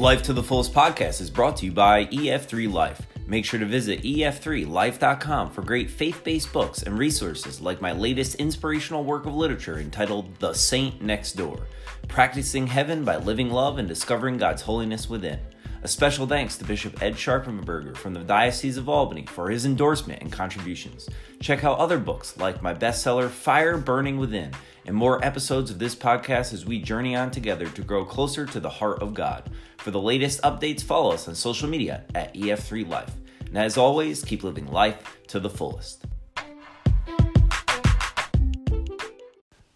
Life to the Fullest podcast is brought to you by EF3 Life. Make sure to visit ef3life.com for great faith based books and resources like my latest inspirational work of literature entitled The Saint Next Door Practicing Heaven by Living Love and Discovering God's Holiness Within. A special thanks to Bishop Ed Scharfenberger from the Diocese of Albany for his endorsement and contributions. Check out other books like my bestseller Fire Burning Within and more episodes of this podcast as we journey on together to grow closer to the heart of God. For the latest updates, follow us on social media at EF3Life. And as always, keep living life to the fullest.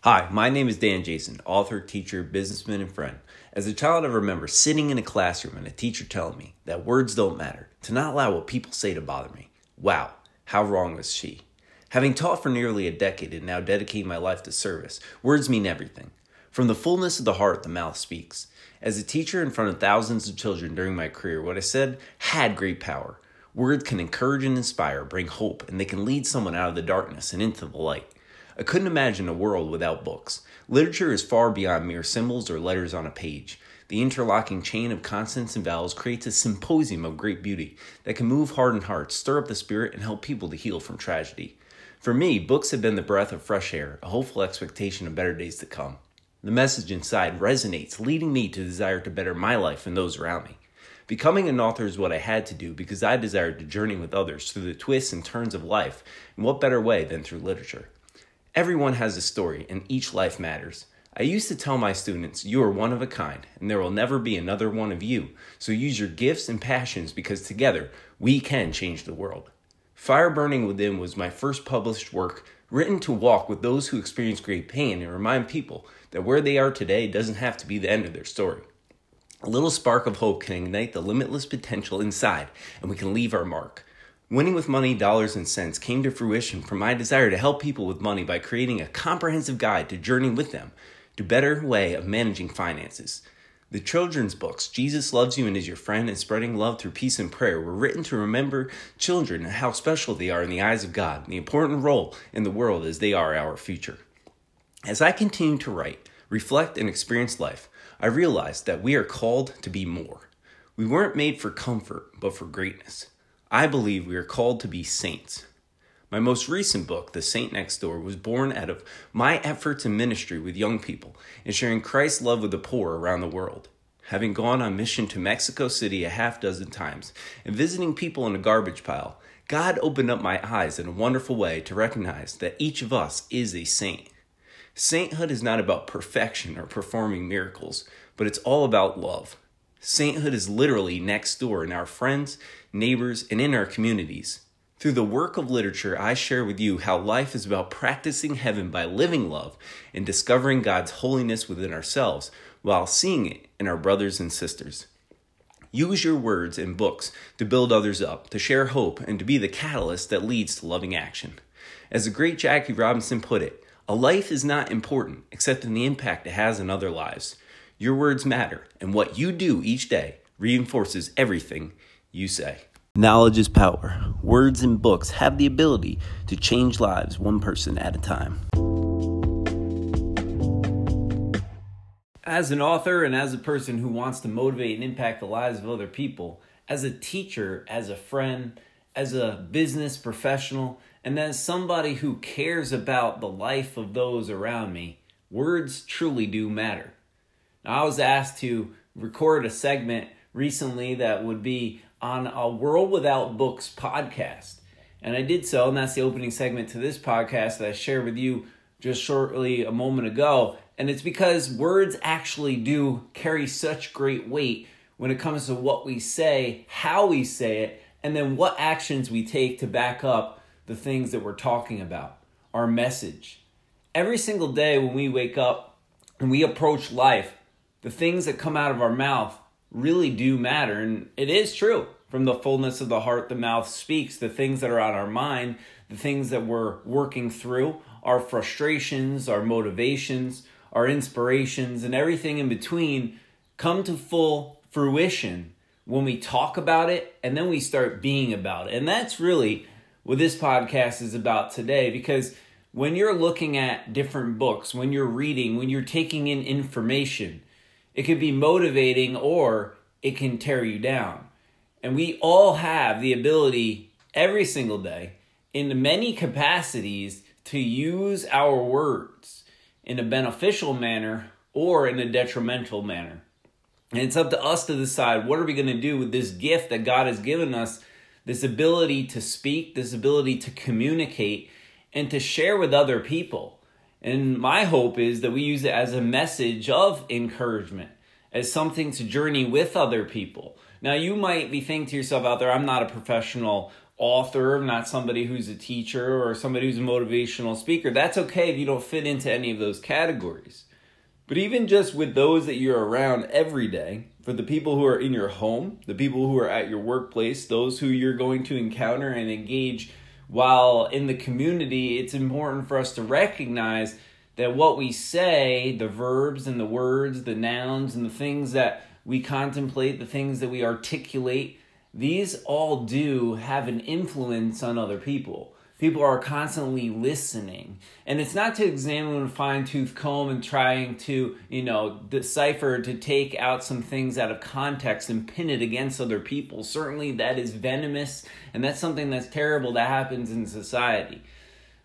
Hi, my name is Dan Jason, author, teacher, businessman, and friend. As a child, I remember sitting in a classroom and a teacher telling me that words don't matter, to not allow what people say to bother me. Wow, how wrong was she? Having taught for nearly a decade and now dedicating my life to service, words mean everything. From the fullness of the heart, the mouth speaks. As a teacher in front of thousands of children during my career, what I said had great power. Words can encourage and inspire, bring hope, and they can lead someone out of the darkness and into the light. I couldn't imagine a world without books. Literature is far beyond mere symbols or letters on a page. The interlocking chain of consonants and vowels creates a symposium of great beauty that can move hardened hearts, stir up the spirit, and help people to heal from tragedy. For me, books have been the breath of fresh air, a hopeful expectation of better days to come. The message inside resonates, leading me to desire to better my life and those around me. Becoming an author is what I had to do because I desired to journey with others through the twists and turns of life, and what better way than through literature? Everyone has a story, and each life matters. I used to tell my students, You are one of a kind, and there will never be another one of you. So use your gifts and passions because together we can change the world. Fire Burning Within was my first published work written to walk with those who experience great pain and remind people that where they are today doesn't have to be the end of their story. A little spark of hope can ignite the limitless potential inside, and we can leave our mark. Winning with money, dollars, and cents came to fruition from my desire to help people with money by creating a comprehensive guide to journey with them to better way of managing finances. The children's books, Jesus Loves You and Is Your Friend, and Spreading Love Through Peace and Prayer, were written to remember children and how special they are in the eyes of God, and the important role in the world as they are our future. As I continue to write, reflect, and experience life, I realized that we are called to be more. We weren't made for comfort, but for greatness. I believe we are called to be saints. My most recent book, The Saint Next Door, was born out of my efforts in ministry with young people and sharing Christ's love with the poor around the world. Having gone on mission to Mexico City a half dozen times and visiting people in a garbage pile, God opened up my eyes in a wonderful way to recognize that each of us is a saint. Sainthood is not about perfection or performing miracles, but it's all about love. Sainthood is literally next door in our friends, neighbors, and in our communities. Through the work of literature, I share with you how life is about practicing heaven by living love and discovering God's holiness within ourselves while seeing it in our brothers and sisters. Use your words and books to build others up, to share hope, and to be the catalyst that leads to loving action. As the great Jackie Robinson put it, a life is not important except in the impact it has on other lives. Your words matter, and what you do each day reinforces everything you say. Knowledge is power. Words and books have the ability to change lives one person at a time. As an author and as a person who wants to motivate and impact the lives of other people, as a teacher, as a friend, as a business professional, and as somebody who cares about the life of those around me, words truly do matter. Now, I was asked to record a segment recently that would be on a World Without Books podcast. And I did so, and that's the opening segment to this podcast that I shared with you just shortly a moment ago. And it's because words actually do carry such great weight when it comes to what we say, how we say it, and then what actions we take to back up the things that we're talking about, our message. Every single day when we wake up and we approach life, the things that come out of our mouth really do matter. And it is true. From the fullness of the heart, the mouth speaks. The things that are on our mind, the things that we're working through, our frustrations, our motivations, our inspirations, and everything in between come to full fruition when we talk about it and then we start being about it. And that's really what this podcast is about today because when you're looking at different books, when you're reading, when you're taking in information, it can be motivating or it can tear you down. And we all have the ability every single day in many capacities to use our words in a beneficial manner or in a detrimental manner. And it's up to us to decide what are we going to do with this gift that God has given us, this ability to speak, this ability to communicate, and to share with other people. And my hope is that we use it as a message of encouragement, as something to journey with other people. Now, you might be thinking to yourself out there, I'm not a professional author, not somebody who's a teacher or somebody who's a motivational speaker. That's okay if you don't fit into any of those categories. But even just with those that you're around every day, for the people who are in your home, the people who are at your workplace, those who you're going to encounter and engage while in the community, it's important for us to recognize that what we say, the verbs and the words, the nouns and the things that we contemplate, the things that we articulate, these all do have an influence on other people. People are constantly listening. And it's not to examine with a fine tooth comb and trying to, you know, decipher, to take out some things out of context and pin it against other people. Certainly that is venomous and that's something that's terrible that happens in society.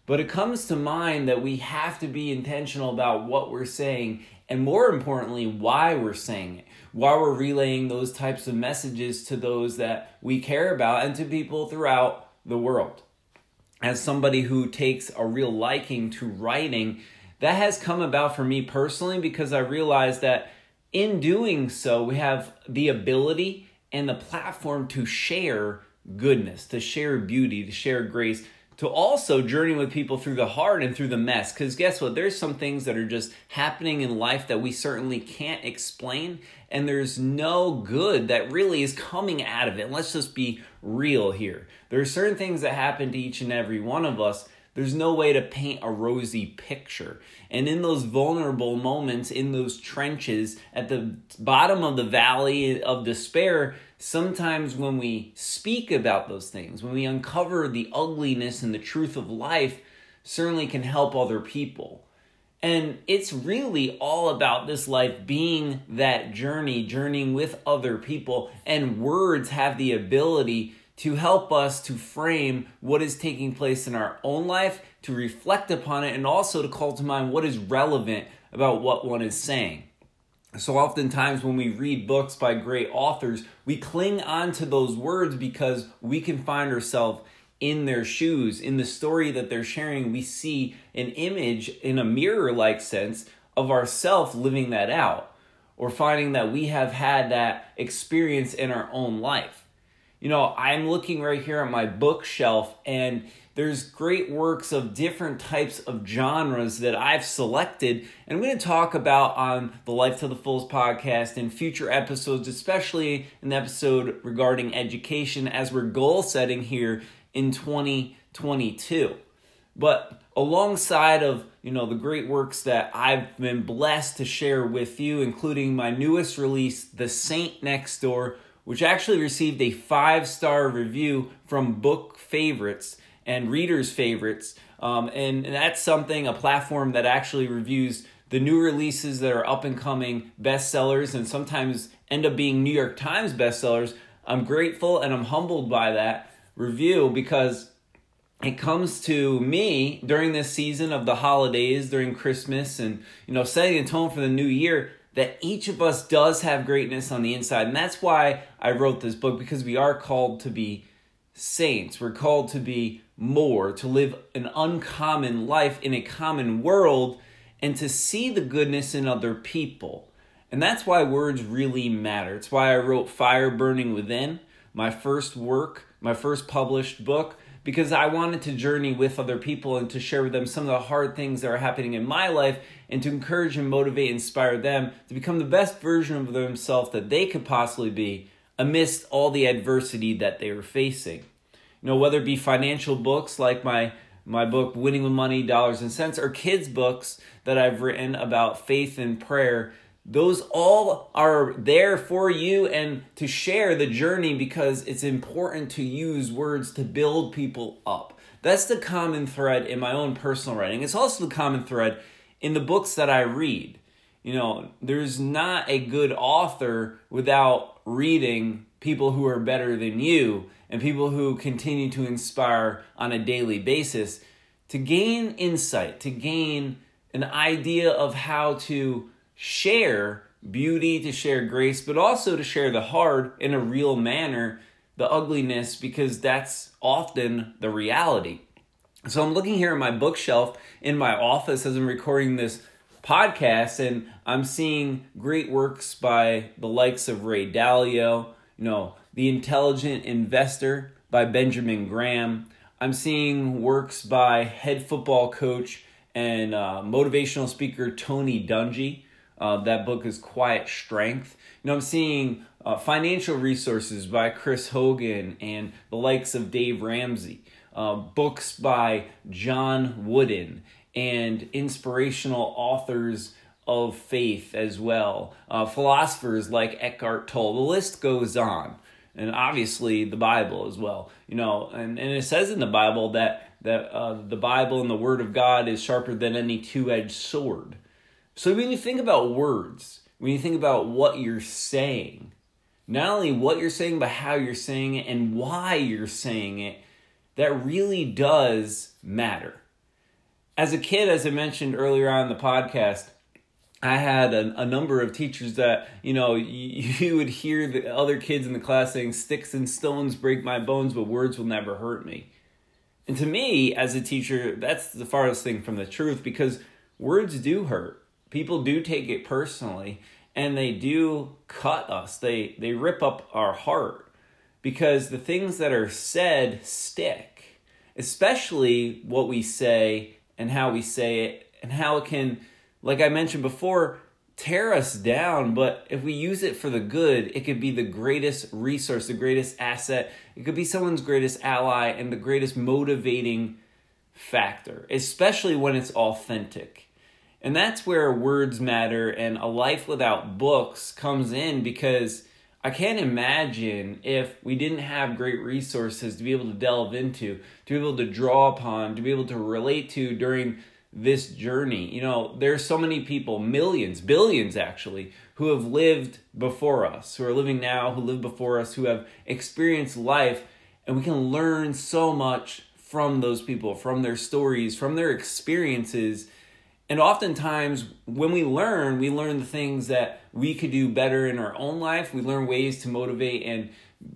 But it comes to mind that we have to be intentional about what we're saying and more importantly, why we're saying it why we're relaying those types of messages to those that we care about and to people throughout the world. As somebody who takes a real liking to writing, that has come about for me personally because I realized that in doing so, we have the ability and the platform to share goodness, to share beauty, to share grace, to also journey with people through the hard and through the mess. Because guess what? There's some things that are just happening in life that we certainly can't explain, and there's no good that really is coming out of it. Let's just be real here. There are certain things that happen to each and every one of us. There's no way to paint a rosy picture. And in those vulnerable moments, in those trenches, at the bottom of the valley of despair, sometimes when we speak about those things, when we uncover the ugliness and the truth of life, certainly can help other people. And it's really all about this life being that journey, journeying with other people. And words have the ability to help us to frame what is taking place in our own life, to reflect upon it, and also to call to mind what is relevant about what one is saying. So, oftentimes, when we read books by great authors, we cling on to those words because we can find ourselves in their shoes. In the story that they're sharing, we see an image in a mirror like sense of ourself living that out or finding that we have had that experience in our own life. You know, I'm looking right here at my bookshelf and there's great works of different types of genres that I've selected, and I'm going to talk about on the Life to the Fullest podcast in future episodes, especially an episode regarding education as we're goal setting here in 2022. But alongside of you know the great works that I've been blessed to share with you, including my newest release, The Saint Next Door, which actually received a five star review from Book Favorites and readers' favorites. Um, and, and that's something, a platform that actually reviews the new releases that are up and coming bestsellers and sometimes end up being New York Times bestsellers. I'm grateful and I'm humbled by that review because it comes to me during this season of the holidays, during Christmas, and you know, setting a tone for the new year that each of us does have greatness on the inside. And that's why I wrote this book because we are called to be saints. We're called to be more, to live an uncommon life in a common world, and to see the goodness in other people. And that's why words really matter. It's why I wrote Fire Burning Within, my first work, my first published book, because I wanted to journey with other people and to share with them some of the hard things that are happening in my life and to encourage and motivate, inspire them to become the best version of themselves that they could possibly be amidst all the adversity that they are facing. You know whether it be financial books like my my book winning with money dollars and cents or kids books that i've written about faith and prayer those all are there for you and to share the journey because it's important to use words to build people up. That's the common thread in my own personal writing. It's also the common thread in the books that i read. You know there's not a good author without reading people who are better than you and people who continue to inspire on a daily basis to gain insight, to gain an idea of how to share beauty, to share grace, but also to share the hard in a real manner, the ugliness, because that's often the reality. So I'm looking here at my bookshelf in my office as I'm recording this podcast, and I'm seeing great works by the likes of Ray Dalio, you know, The Intelligent Investor by Benjamin Graham. I'm seeing works by head football coach and uh, motivational speaker Tony Dungy. Uh, that book is Quiet Strength. You know, I'm seeing uh, financial resources by Chris Hogan and the likes of Dave Ramsey, uh, books by John Wooden, and inspirational authors of faith as well, uh, philosophers like Eckhart Tolle. The list goes on, and obviously the Bible as well. You know, and, and it says in the Bible that that uh, the Bible and the Word of God is sharper than any two edged sword. So when you think about words, when you think about what you're saying, not only what you're saying, but how you're saying it and why you're saying it, that really does matter. As a kid, as I mentioned earlier on in the podcast, I had a, a, number of teachers that, you know, you, you would hear the other kids in the class saying, Sticks and stones break my bones, but words will never hurt me. And to me, as a teacher, that's the farthest thing from the truth because words do hurt people do take it personally and they do cut us. They they rip up our heart because the things that are said stick. Especially what we say and how we say it and how it can like I mentioned before tear us down, but if we use it for the good, it could be the greatest resource, the greatest asset. It could be someone's greatest ally and the greatest motivating factor, especially when it's authentic. And that's where words matter and a life without books comes in because I can't imagine if we didn't have great resources to be able to delve into, to be able to draw upon, to be able to relate to during this journey. You know, there's so many people, millions, billions actually, who have lived before us, who are living now, who live before us, who have experienced life, and we can learn so much from those people, from their stories, from their experiences and oftentimes, when we learn, we learn the things that we could do better in our own life. We learn ways to motivate and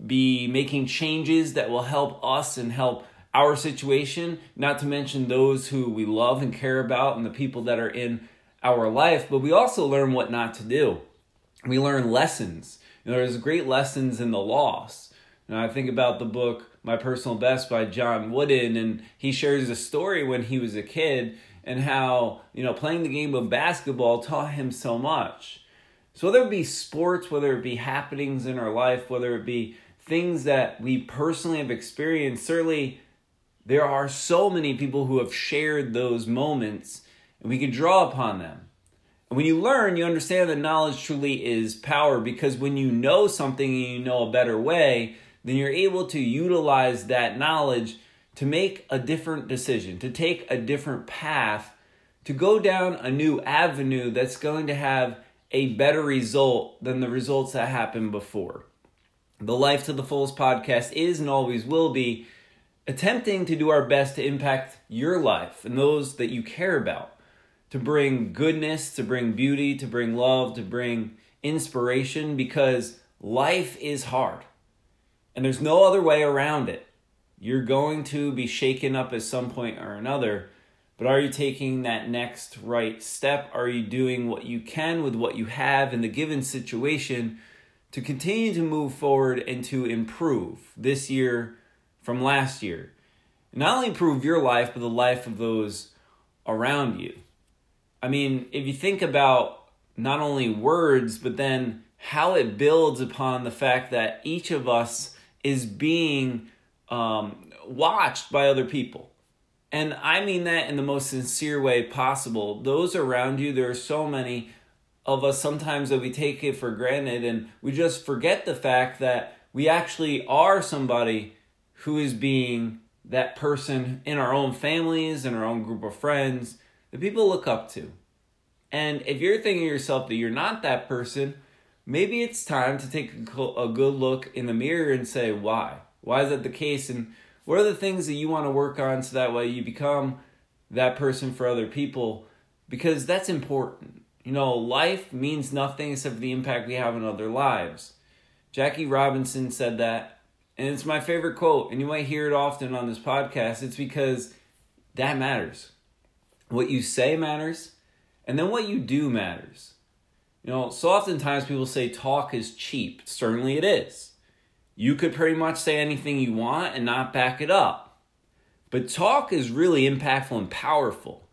be making changes that will help us and help our situation, not to mention those who we love and care about and the people that are in our life. But we also learn what not to do. We learn lessons. You know, there's great lessons in the loss. And I think about the book My Personal Best by John Wooden, and he shares a story when he was a kid and how, you know, playing the game of basketball taught him so much. So, whether it be sports, whether it be happenings in our life, whether it be things that we personally have experienced, certainly there are so many people who have shared those moments and we can draw upon them. And when you learn, you understand that knowledge truly is power because when you know something and you know a better way, then you're able to utilize that knowledge to make a different decision, to take a different path, to go down a new avenue that's going to have a better result than the results that happened before. The Life to the Fullest podcast is and always will be attempting to do our best to impact your life and those that you care about, to bring goodness, to bring beauty, to bring love, to bring inspiration because life is hard and there's no other way around it. You're going to be shaken up at some point or another, but are you taking that next right step? Are you doing what you can with what you have in the given situation to continue to move forward and to improve this year from last year? Not only improve your life, but the life of those around you. I mean, if you think about not only words, but then how it builds upon the fact that each of us is being um, watched by other people. And I mean that in the most sincere way possible. Those around you, there are so many of us sometimes that we take it for granted and we just forget the fact that we actually are somebody who is being that person in our own families, in our own group of friends, that people look up to. And if you're thinking to yourself that you're not that person, maybe it's time to take a good look in the mirror and say, why? Why is that the case? And what are the things that you want to work on so that way you become that person for other people? Because that's important. You know, life means nothing except for the impact we have on other lives. Jackie Robinson said that, and it's my favorite quote, and you might hear it often on this podcast. It's because that matters. What you say matters, and then what you do matters. You know, so oftentimes people say talk is cheap. Certainly it is. You could pretty much say anything you want and not back it up. But talk is really impactful and powerful.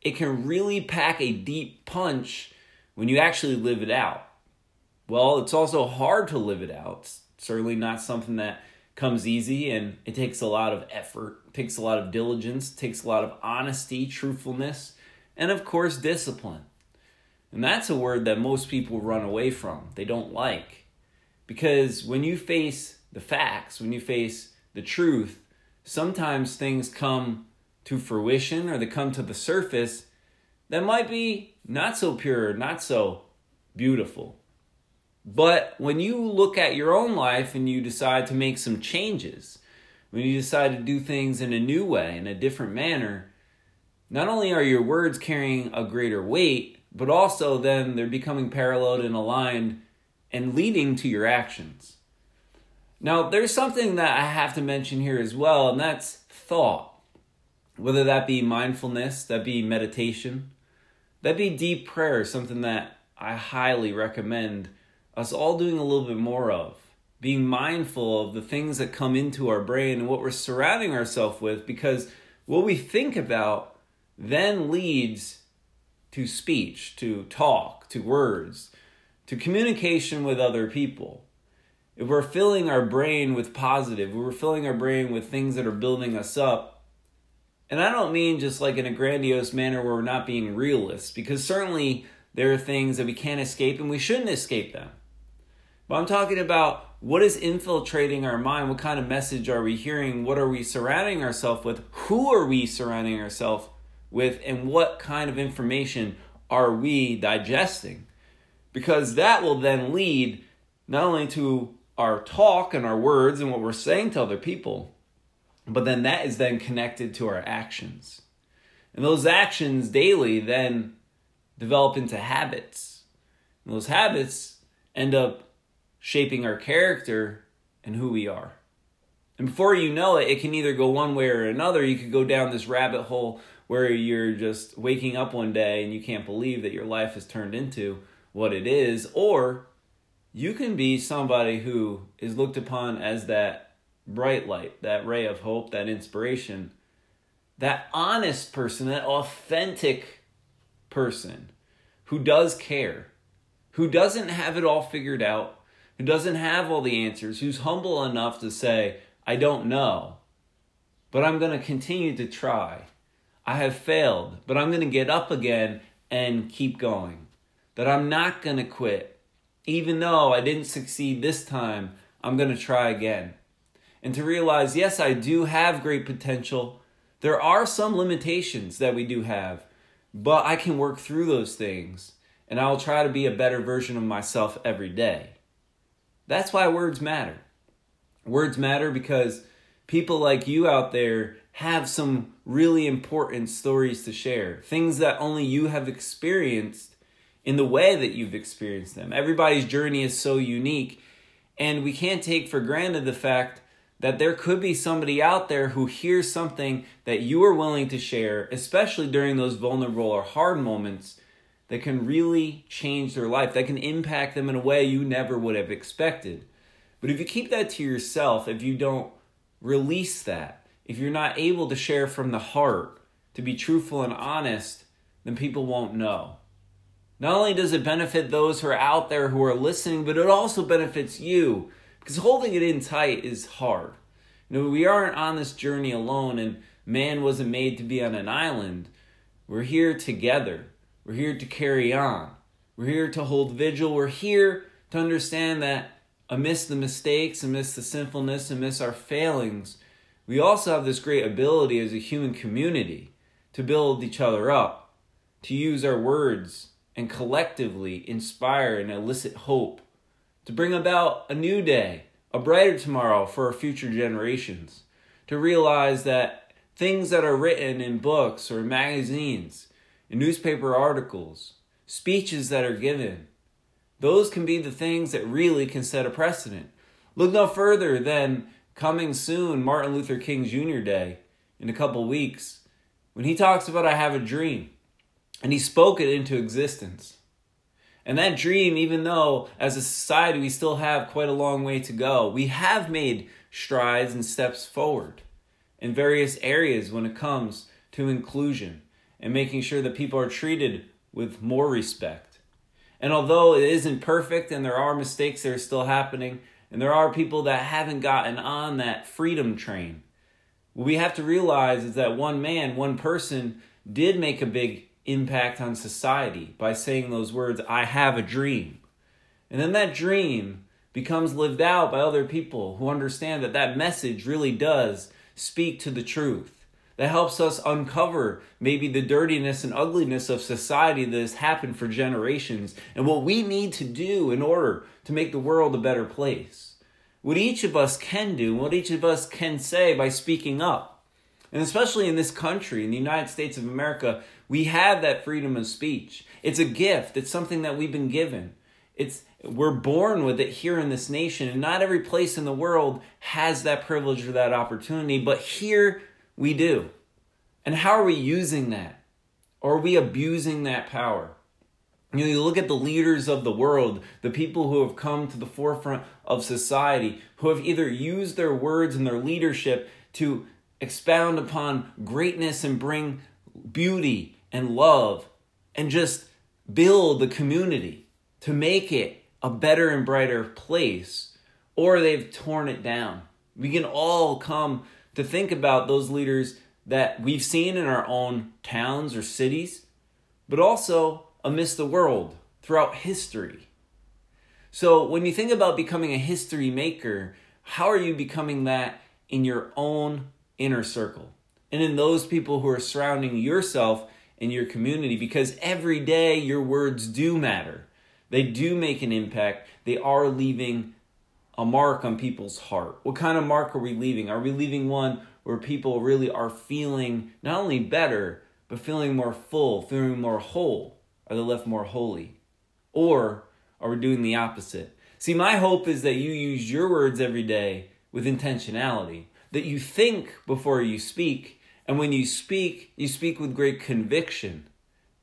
It can really pack a deep punch when you actually live it out. Well, it's also hard to live it out. It's certainly not something that comes easy and it takes a lot of effort, takes a lot of diligence, takes a lot of honesty, truthfulness, and of course, discipline. And that's a word that most people run away from, they don't like. Because when you face the facts, when you face the truth, sometimes things come to fruition or they come to the surface that might be not so pure, not so beautiful. But when you look at your own life and you decide to make some changes, when you decide to do things in a new way, in a different manner, not only are your words carrying a greater weight, but also then they're becoming paralleled and aligned and leading to your actions. Now, there's something that I have to mention here as well, and that's thought. Whether that be mindfulness, that be meditation, that be deep prayer, something that I highly recommend us all doing a little bit more of. Being mindful of the things that come into our brain and what we're surrounding ourselves with, because what we think about then leads to speech, to talk, to words, to communication with other people. If we're filling our brain with positive, we're filling our brain with things that are building us up, and I don't mean just like in a grandiose manner where we're not being realists, because certainly there are things that we can't escape and we shouldn't escape them. But I'm talking about what is infiltrating our mind? What kind of message are we hearing? What are we surrounding ourselves with? Who are we surrounding ourselves with? And what kind of information are we digesting? Because that will then lead not only to our talk and our words and what we're saying to other people, but then that is then connected to our actions. And those actions daily then develop into habits. And those habits end up shaping our character and who we are. And before you know it, it can either go one way or another. You could go down this rabbit hole where you're just waking up one day and you can't believe that your life has turned into what it is, or you can be somebody who is looked upon as that bright light, that ray of hope, that inspiration, that honest person, that authentic person who does care, who doesn't have it all figured out, who doesn't have all the answers, who's humble enough to say, I don't know, but I'm going to continue to try. I have failed, but I'm going to get up again and keep going. That I'm not going to quit. Even though I didn't succeed this time, I'm going to try again. And to realize, yes, I do have great potential. There are some limitations that we do have, but I can work through those things and I'll try to be a better version of myself every day. That's why words matter. Words matter because people like you out there have some really important stories to share, things that only you have experienced in the way that you've experienced them. Everybody's journey is so unique, and we can't take for granted the fact that there could be somebody out there who hears something that you are willing to share, especially during those vulnerable or hard moments that can really change their life, that can impact them in a way you never would have expected. But if you keep that to yourself, if you don't release that, if you're not able to share from the heart, to be truthful and honest, then people won't know. Not only does it benefit those who are out there who are listening, but it also benefits you because holding it in tight is hard. You know, we aren't on this journey alone, and man wasn't made to be on an island. We're here together. We're here to carry on. We're here to hold vigil. We're here to understand that amidst the mistakes, amidst the sinfulness, amidst our failings, we also have this great ability as a human community to build each other up, to use our words and collectively inspire and elicit hope to bring about a new day, a brighter tomorrow for our future generations, to realize that things that are written in books or magazines, in newspaper articles, speeches that are given, those can be the things that really can set a precedent. Look no further than coming soon, Martin Luther King Jr. Day, in a couple weeks, when he talks about I have a dream, and he spoke it into existence. And that dream, even though as a society we still have quite a long way to go, we have made strides and steps forward in various areas when it comes to inclusion and making sure that people are treated with more respect. And although it isn't perfect and there are mistakes that are still happening, and there are people that haven't gotten on that freedom train, what we have to realize is that one man, one person, did make a big impact on society by saying those words, I have a dream. And then that dream becomes lived out by other people who understand that that message really does speak to the truth. That helps us uncover maybe the dirtiness and ugliness of society that has happened for generations and what we need to do in order to make the world a better place. What each of us can do, what each of us can say by speaking up. And especially in this country, in the United States of America, we have that freedom of speech. It's a gift. It's something that we've been given. It's we're born with it here in this nation, and not every place in the world has that privilege or that opportunity, but here we do. And how are we using that? Or are we abusing that power? You know, you look at the leaders of the world, the people who have come to the forefront of society, who have either used their words and their leadership to expound upon greatness and bring beauty and love and just build the community to make it a better and brighter place, or they've torn it down. We can all come to think about those leaders that we've seen in our own towns or cities, but also amidst the world throughout history. So, when you think about becoming a history maker, how are you becoming that in your own inner circle and in those people who are surrounding yourself in your community? Because every day your words do matter, they do make an impact, they are leaving a mark on people's heart. What kind of mark are we leaving? Are we leaving one where people really are feeling not only better, but feeling more full, feeling more whole? Are they left more holy? Or are we doing the opposite? See, my hope is that you use your words every day with intentionality, that you think before you speak, and when you speak, you speak with great conviction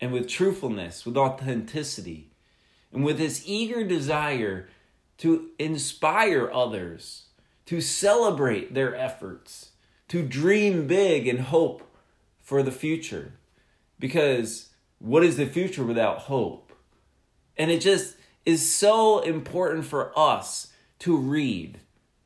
and with truthfulness, with authenticity, and with this eager desire to inspire others, to celebrate their efforts, to dream big and hope for the future. Because what is the future without hope? And it just is so important for us to read,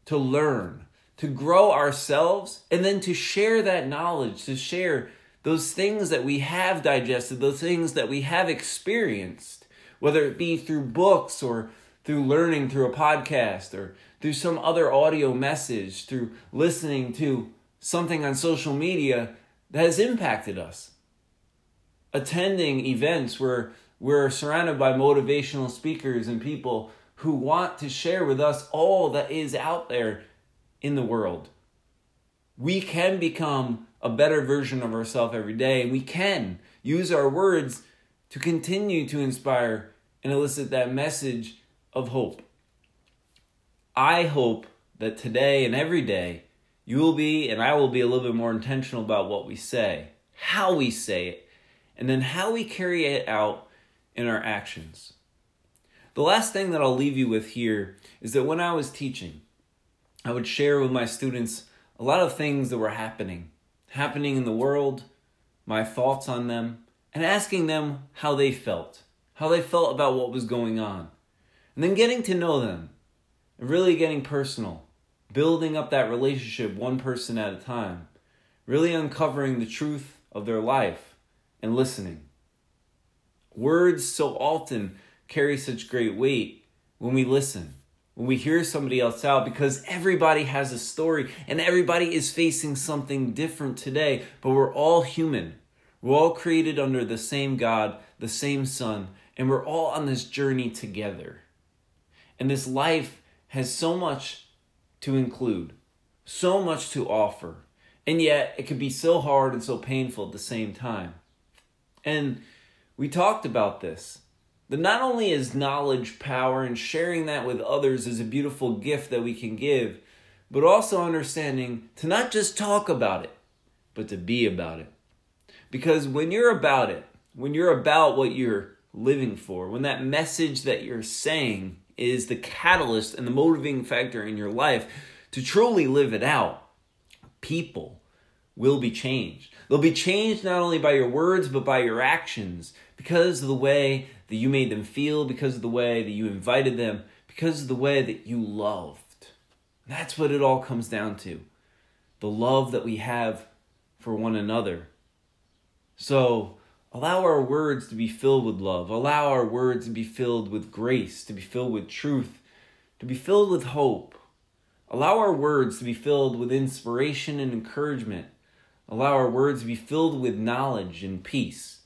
to learn, to grow ourselves, and then to share that knowledge, to share those things that we have digested, those things that we have experienced, whether it be through books or through learning through a podcast or through some other audio message, through listening to something on social media that has impacted us. Attending events where we're surrounded by motivational speakers and people who want to share with us all that is out there in the world. We can become a better version of ourselves every day, and we can use our words to continue to inspire and elicit that message of hope. I hope that today and every day you will be, and I will be a little bit more intentional about what we say, how we say it, and then how we carry it out in our actions. The last thing that I'll leave you with here is that when I was teaching, I would share with my students a lot of things that were happening, happening in the world, my thoughts on them, and asking them how they felt, how they felt about what was going on. And then getting to know them, really getting personal, building up that relationship one person at a time, really uncovering the truth of their life and listening. Words so often carry such great weight when we listen, when we hear somebody else out, because everybody has a story and everybody is facing something different today, but we're all human. We're all created under the same God, the same Son, and we're all on this journey together. And this life has so much to include, so much to offer, and yet it can be so hard and so painful at the same time. And we talked about this. That not only is knowledge power and sharing that with others is a beautiful gift that we can give, but also understanding to not just talk about it, but to be about it. Because when you're about it, when you're about what you're living for, when that message that you're saying is the catalyst and the motivating factor in your life to truly live it out, people will be changed. They'll be changed not only by your words, but by your actions because of the way that you made them feel, because of the way that you invited them, because of the way that you loved. That's what it all comes down to the love that we have for one another. So, allow our words to be filled with love. Allow our words to be filled with grace, to be filled with truth, to be filled with hope. Allow our words to be filled with inspiration and encouragement. Allow our words to be filled with knowledge and peace.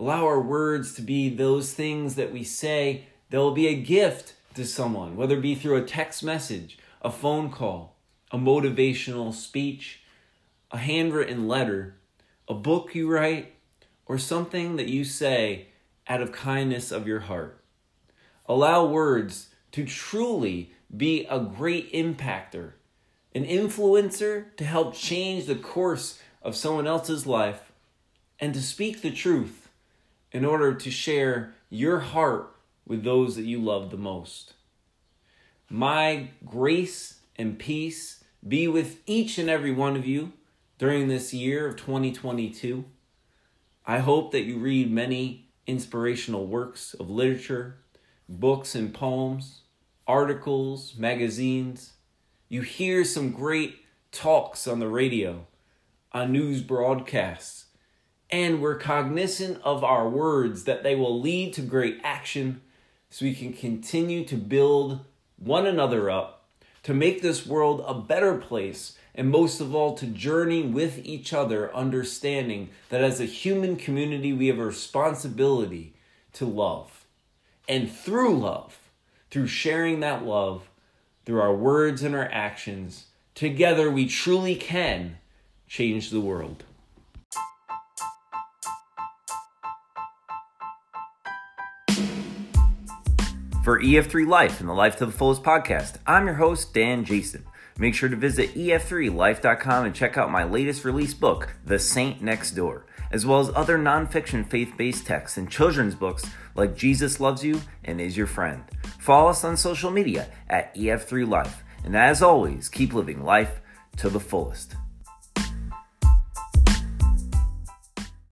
Allow our words to be those things that we say that will be a gift to someone, whether it be through a text message, a phone call, a motivational speech, a handwritten letter, a book you write, or something that you say out of kindness of your heart. Allow words to truly be a great impactor, an influencer to help change the course of someone else's life, and to speak the truth in order to share your heart with those that you love the most. My grace and peace be with each and every one of you during this year of 2022. I hope that you read many inspirational works of literature, books and poems, articles, magazines. You hear some great talks on the radio, on news broadcasts, and we're cognizant of our words that they will lead to great action so we can continue to build one another up, to make this world a better place, and most of all, to journey with each other, understanding that as a human community, we have a responsibility to love. And through love, through sharing that love, through our words and our actions, together we truly can change the world. For EF3 Life and the Life to the Fullest podcast, I'm your host, Dan Jason. Make sure to visit ef3life.com and check out my latest release book, The Saint Next Door, as well as other nonfiction faith based texts and children's books like Jesus Loves You and Is Your Friend. Follow us on social media at EF3Life. And as always, keep living life to the fullest.